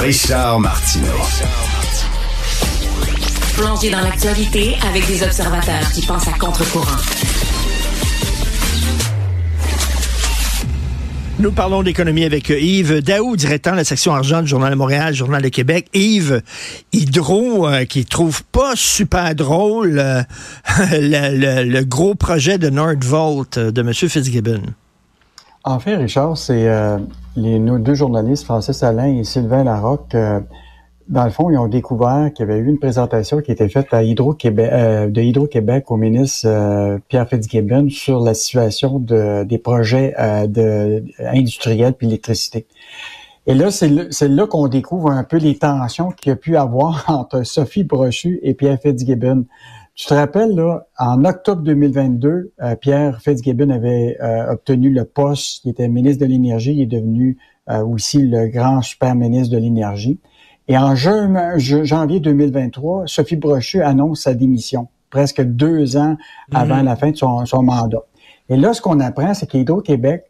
Richard Martineau. Plongé dans l'actualité avec des observateurs qui pensent à contre-courant. Nous parlons d'économie avec Yves Daou, directeur de la section argent du Journal de Montréal, Journal de Québec. Yves, Hydro, euh, qui trouve pas super drôle euh, le, gros projet de Nordvolt euh, de M. Fitzgibbon. En fait, Richard, c'est les, nos deux journalistes, Francis Alain et Sylvain Larocque, dans le fond, ils ont découvert qu'il y avait eu une présentation qui était faite à Hydro-Québec, euh, de Hydro-Québec au ministre euh, Pierre Fitzgibbon sur la situation de, des projets euh, industriels puis l'électricité. Et là, c'est là, qu'on découvre un peu les tensions qu'il y a pu avoir entre Sophie Brochu et Pierre Fitzgibbon. Tu te rappelles, là, en octobre 2022, Pierre Fitzgibbon avait obtenu le poste, il était ministre de l'Énergie, il est devenu aussi le grand super ministre de l'Énergie. Et en janvier 2023, Sophie Brochu annonce sa démission, presque deux ans avant mhm. la fin de son, mandat. Et là, ce qu'on apprend, c'est qu'Hydro-Québec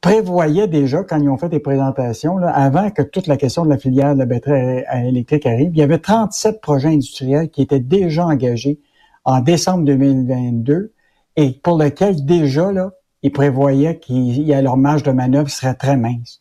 prévoyait déjà, quand ils ont fait des présentations, là, avant que toute la question de la filière de la batterie électrique arrive, il y avait 37 projets industriels qui étaient déjà engagés en décembre 2022 et pour lesquels déjà, là, ils prévoyaient qu'il y a leur marge de manœuvre serait très mince.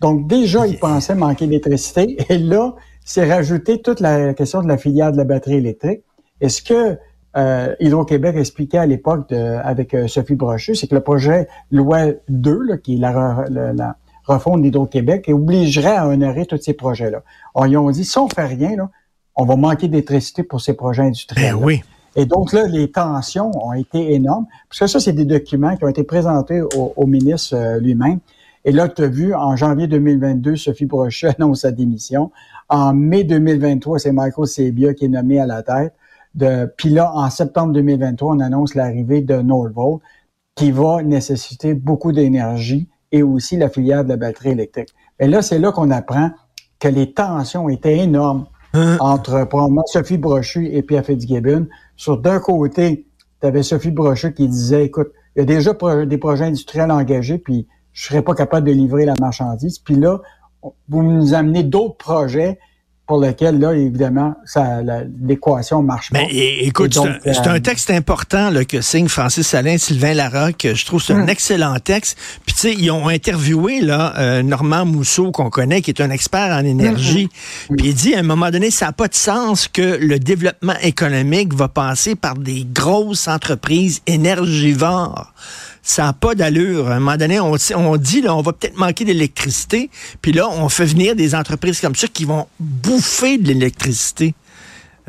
Donc déjà, ils pensaient manquer d'électricité. Et là, c'est rajouté toute la question de la filière de la batterie électrique. Et ce que euh, Hydro-Québec expliquait à l'époque avec euh, Sophie Brochu, c'est que le projet Loi 2, là, qui est la, la, refonte d'Hydro-Québec, obligerait à honorer tous ces projets-là. Alors, ils ont dit, si on fait rien, là, on va manquer d'électricité pour ces projets industriels. Ben oui. Et donc là, les tensions ont été énormes, parce que ça, c'est des documents qui ont été présentés au, ministre euh, lui-même. Et là, tu as vu, en janvier 2022, Sophie Brochet annonce sa démission. En mai 2023, c'est Michael Sebia qui est nommé à la tête. De, puis là, en septembre 2023, on annonce l'arrivée de Nordvolt, qui va nécessiter beaucoup d'énergie et aussi la filière de la batterie électrique. Et là, c'est là qu'on apprend que les tensions étaient énormes hein? entre probablement Sophie Brochu et Pierre Fitzgibbon. Sur d'un côté, tu avais Sophie Brochu qui disait, écoute, il y a déjà des projets industriels engagés, puis je serais pas capable de livrer la marchandise. Puis là, vous nous amenez d'autres projets pour lesquels, là, évidemment, l'équation marche pas. Mais écoute, c'est un, euh, texte important là, que signe Francis Alain, Sylvain Larocque. Je trouve que c'est un hum. excellent texte. Puis, tu sais, ils ont interviewé là, euh, Normand Mousseau, qu'on connaît, qui est un expert en énergie. Hum, hum. Puis, il dit, à un moment donné, ça n'a pas de sens que le développement économique va passer par des grosses entreprises énergivores ça n'a pas d'allure. À un moment donné, on, on dit, là, on va peut-être manquer d'électricité, puis là, on fait venir des entreprises comme ça qui vont bouffer de l'électricité.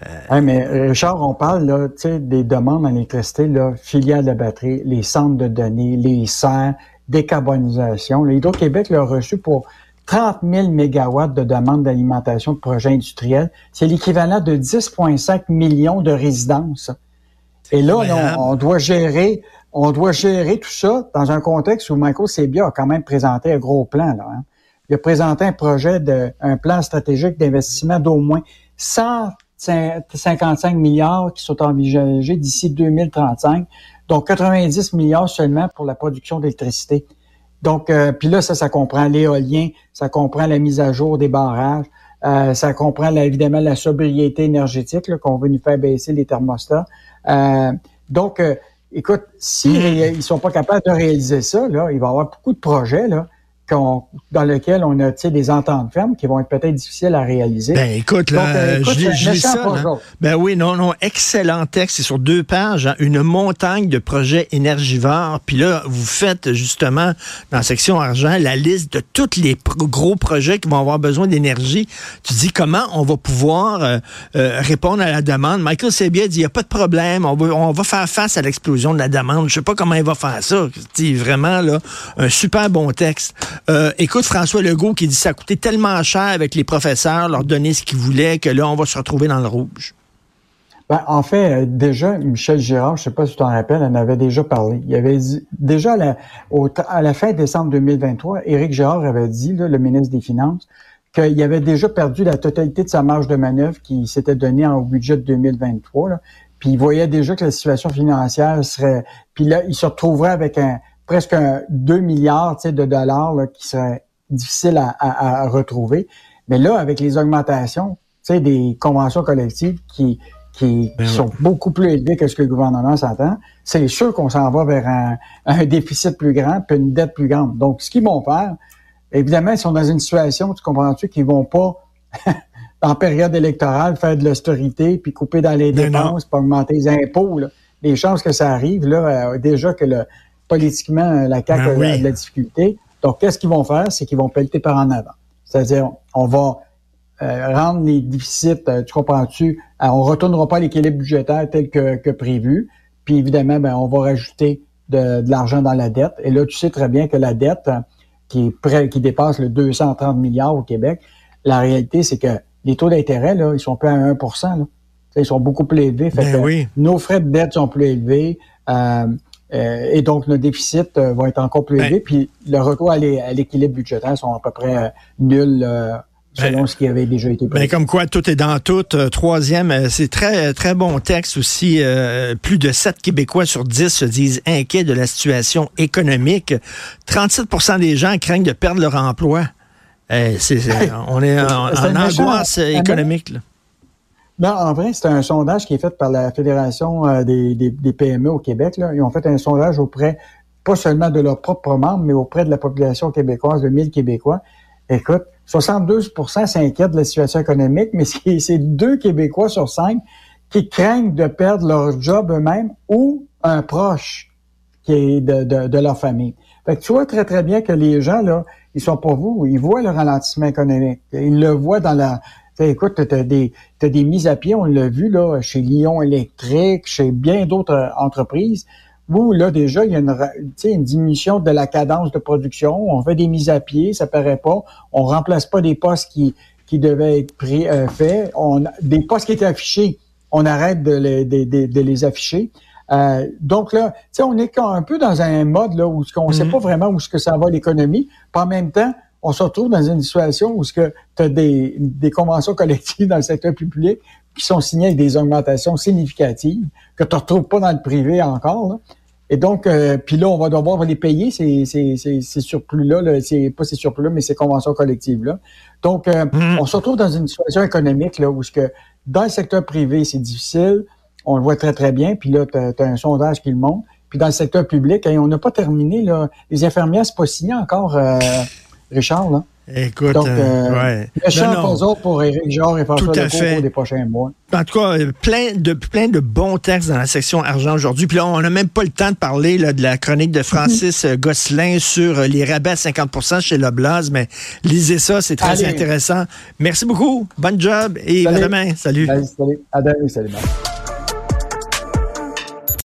Euh... mais Richard, on parle là, des demandes en électricité, là, filiales de batterie, les centres de données, les serres, décarbonisation. L'Hydro-Québec l'a reçu pour 30 000 mégawatts de demandes d'alimentation de projets industriels. C'est l'équivalent de 10,5 millions de résidences. Et là, on, doit gérer on doit gérer tout ça dans un contexte où Michael Sebia a quand même présenté un gros plan. Là, hein. Il a présenté un projet de, un plan stratégique d'investissement d'au moins 155 milliards qui sont envisagés d'ici 2035, donc 90 milliards seulement pour la production d'électricité. Donc, euh, puis là, ça, ça comprend l'éolien, ça comprend la mise à jour des barrages, euh, ça comprend évidemment la sobriété énergétique qu'on veut nous faire baisser les thermostats. Euh, donc, écoute, s'ils si ne sont pas capables de réaliser ça, là, il va y avoir beaucoup de projets là, dans lequel on a des ententes fermes qui vont être peut-être difficiles à réaliser. Ben écoute, là, euh, je, lis ça. Ben oui, non, non, excellent texte. C'est sur deux pages, hein, une montagne de projets énergivores. Puis là, vous faites justement dans la section argent la liste de tous les gros projets qui vont avoir besoin d'énergie. Tu dis comment on va pouvoir euh, euh, répondre à la demande. Michael Sebia dit il n'y a pas de problème, on va, on va faire face à l'explosion de la demande. Je sais pas comment il va faire ça. C'est vraiment là un super bon texte. Euh, écoute, François Legault qui dit que ça coûtait tellement cher avec les professeurs, leur donner ce qu'ils voulaient, que là, on va se retrouver dans le rouge. Ben, en fait, euh, déjà, Michel Girard, je ne sais pas si tu t'en rappelles, en avait déjà parlé. Il avait dit, déjà à la, fin décembre 2023, Éric Girard avait dit, le ministre des Finances, qu'il avait déjà perdu la totalité de sa marge de manœuvre qui s'était donnée en budget de 2023. Puis il voyait déjà que la situation financière serait... Puis là, il se retrouverait avec un, presque 2 milliards de dollars qui seraient difficiles à, retrouver. Mais là, avec les augmentations, des conventions collectives qui, qui, ben sont beaucoup plus élevées que ce que le gouvernement s'entend, c'est sûr qu'on s'en va vers un, un, déficit plus grand puis une dette plus grande. Donc, ce qu'ils vont faire, évidemment, ils sont dans une situation, tu comprends-tu, qu'ils vont pas, en période électorale, faire de l'austérité puis couper dans les dépenses, puis augmenter les impôts. Là. Les chances que ça arrive, là, euh, déjà que le, politiquement, la CAQ ben a de la difficulté. Donc, qu'est-ce qu'ils vont faire? C'est qu'ils vont pelleter par en avant. C'est-à-dire, on va euh, rendre les déficits, euh, tu comprends-tu, euh, on retournera pas à l'équilibre budgétaire tel que, prévu. Puis évidemment, ben, on va rajouter de, l'argent dans la dette. Et là, tu sais très bien que la dette qui est près, qui dépasse le 230 milliards au Québec, la réalité, c'est que les taux d'intérêt, là, ils sont plus à 1 là. Ils sont beaucoup plus élevés. Fait ben oui. Nos frais de dette sont plus élevés. Et donc, nos déficits vont être encore plus ben élevés. Puis le retour à l'équilibre budgétaire sont à peu près nuls selon ben, ce qui avait déjà été ben, comme quoi, tout est dans tout. Euh, troisième, euh, c'est très, très bon texte aussi. Euh, plus de 7 Québécois sur 10 se disent inquiets de la situation économique. 37% des gens craignent de perdre leur emploi. c'est, on est en, angoisse économique. Là. Non, en vrai, c'est un sondage qui est fait par la Fédération des, des, PME au Québec. Là. Ils ont fait un sondage auprès, pas seulement de leurs propres membres, mais auprès de la population québécoise, de 1000 Québécois. Écoute, 62% s'inquiètent de la situation économique, mais c'est deux Québécois sur cinq qui craignent de perdre leur job eux-mêmes ou un proche qui est de, leur famille. Fait que tu vois très, très bien que les gens, là, ils sont pas vous, ils voient le ralentissement économique. Ils le voient dans la... Écoute, tu as des, as des mises à pied, on l'a vu là, chez Lyon Électrique, chez bien d'autres euh, entreprises, où là déjà il y a une, une diminution de la cadence de production, on fait des mises à pied, ça paraît pas, on remplace pas des postes qui qui devaient être pris, euh, faits, on des postes qui étaient affichés, on arrête de les, de, de, les afficher. Euh, donc là, on est un peu dans un mode là où on ne sait mhm. pas vraiment où ce que ça va l'économie. Puis en même temps, on se retrouve dans une situation où ce que tu as des, des conventions collectives dans le secteur public qui sont signées avec des augmentations significatives que tu ne retrouves pas dans le privé encore. Là. Et donc, euh, puis là, on va devoir les payer, ces, ces, ces, surplus-là, c'est pas ces surplus-là, mais ces conventions collectives-là. Donc, euh, mm-hmm. on se retrouve dans une situation économique là, où ce que dans le secteur privé, c'est difficile, on le voit très, très bien, puis là, tu as, un sondage qui le montre. Puis dans le secteur public, on n'a pas terminé, là. Les infirmières, c'est pas signé encore, euh, Richard, là. Écoute, Donc, euh, euh ouais. pour Éric Genre et François Tout à fait. des prochains mois. En tout cas, euh, plein de, plein de bons textes dans la section argent aujourd'hui. Puis là, on n'a même pas le temps de parler là, de la chronique de Francis euh, Gosselin sur les rabais à 50% chez Loblaws, mais lisez ça, c'est très intéressant. Merci beaucoup. Bonne job et à demain. Salut. salut. À demain. Salut.